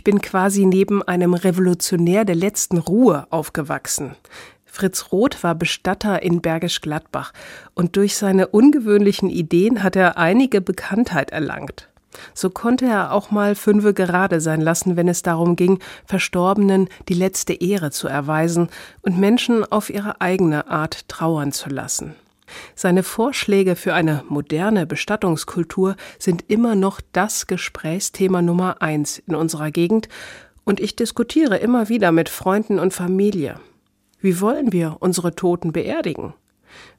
Ich bin quasi neben einem Revolutionär der letzten Ruhe aufgewachsen. Fritz Roth war Bestatter in Bergisch Gladbach und durch seine ungewöhnlichen Ideen hat er einige Bekanntheit erlangt. So konnte er auch mal fünfe gerade sein lassen, wenn es darum ging, Verstorbenen die letzte Ehre zu erweisen und Menschen auf ihre eigene Art trauern zu lassen. Seine Vorschläge für eine moderne Bestattungskultur sind immer noch das Gesprächsthema Nummer eins in unserer Gegend, und ich diskutiere immer wieder mit Freunden und Familie. Wie wollen wir unsere Toten beerdigen?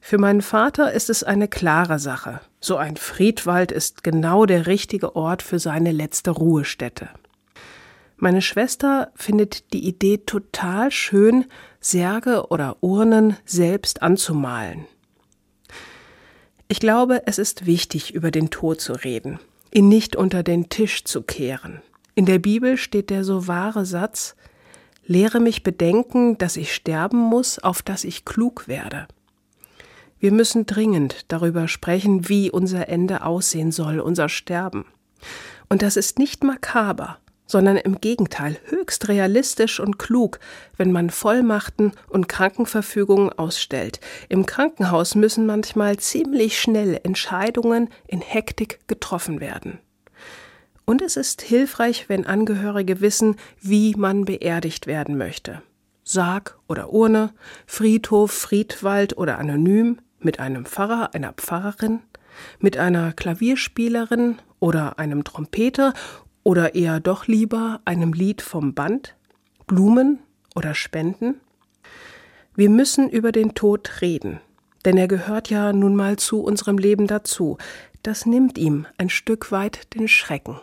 Für meinen Vater ist es eine klare Sache. So ein Friedwald ist genau der richtige Ort für seine letzte Ruhestätte. Meine Schwester findet die Idee total schön, Särge oder Urnen selbst anzumalen. Ich glaube, es ist wichtig, über den Tod zu reden, ihn nicht unter den Tisch zu kehren. In der Bibel steht der so wahre Satz Lehre mich bedenken, dass ich sterben muss, auf dass ich klug werde. Wir müssen dringend darüber sprechen, wie unser Ende aussehen soll, unser Sterben. Und das ist nicht makaber, sondern im Gegenteil höchst realistisch und klug, wenn man Vollmachten und Krankenverfügungen ausstellt. Im Krankenhaus müssen manchmal ziemlich schnell Entscheidungen in Hektik getroffen werden. Und es ist hilfreich, wenn Angehörige wissen, wie man beerdigt werden möchte. Sarg oder Urne, Friedhof, Friedwald oder anonym, mit einem Pfarrer, einer Pfarrerin, mit einer Klavierspielerin oder einem Trompeter oder eher doch lieber einem Lied vom Band, Blumen oder Spenden? Wir müssen über den Tod reden, denn er gehört ja nun mal zu unserem Leben dazu. Das nimmt ihm ein Stück weit den Schrecken.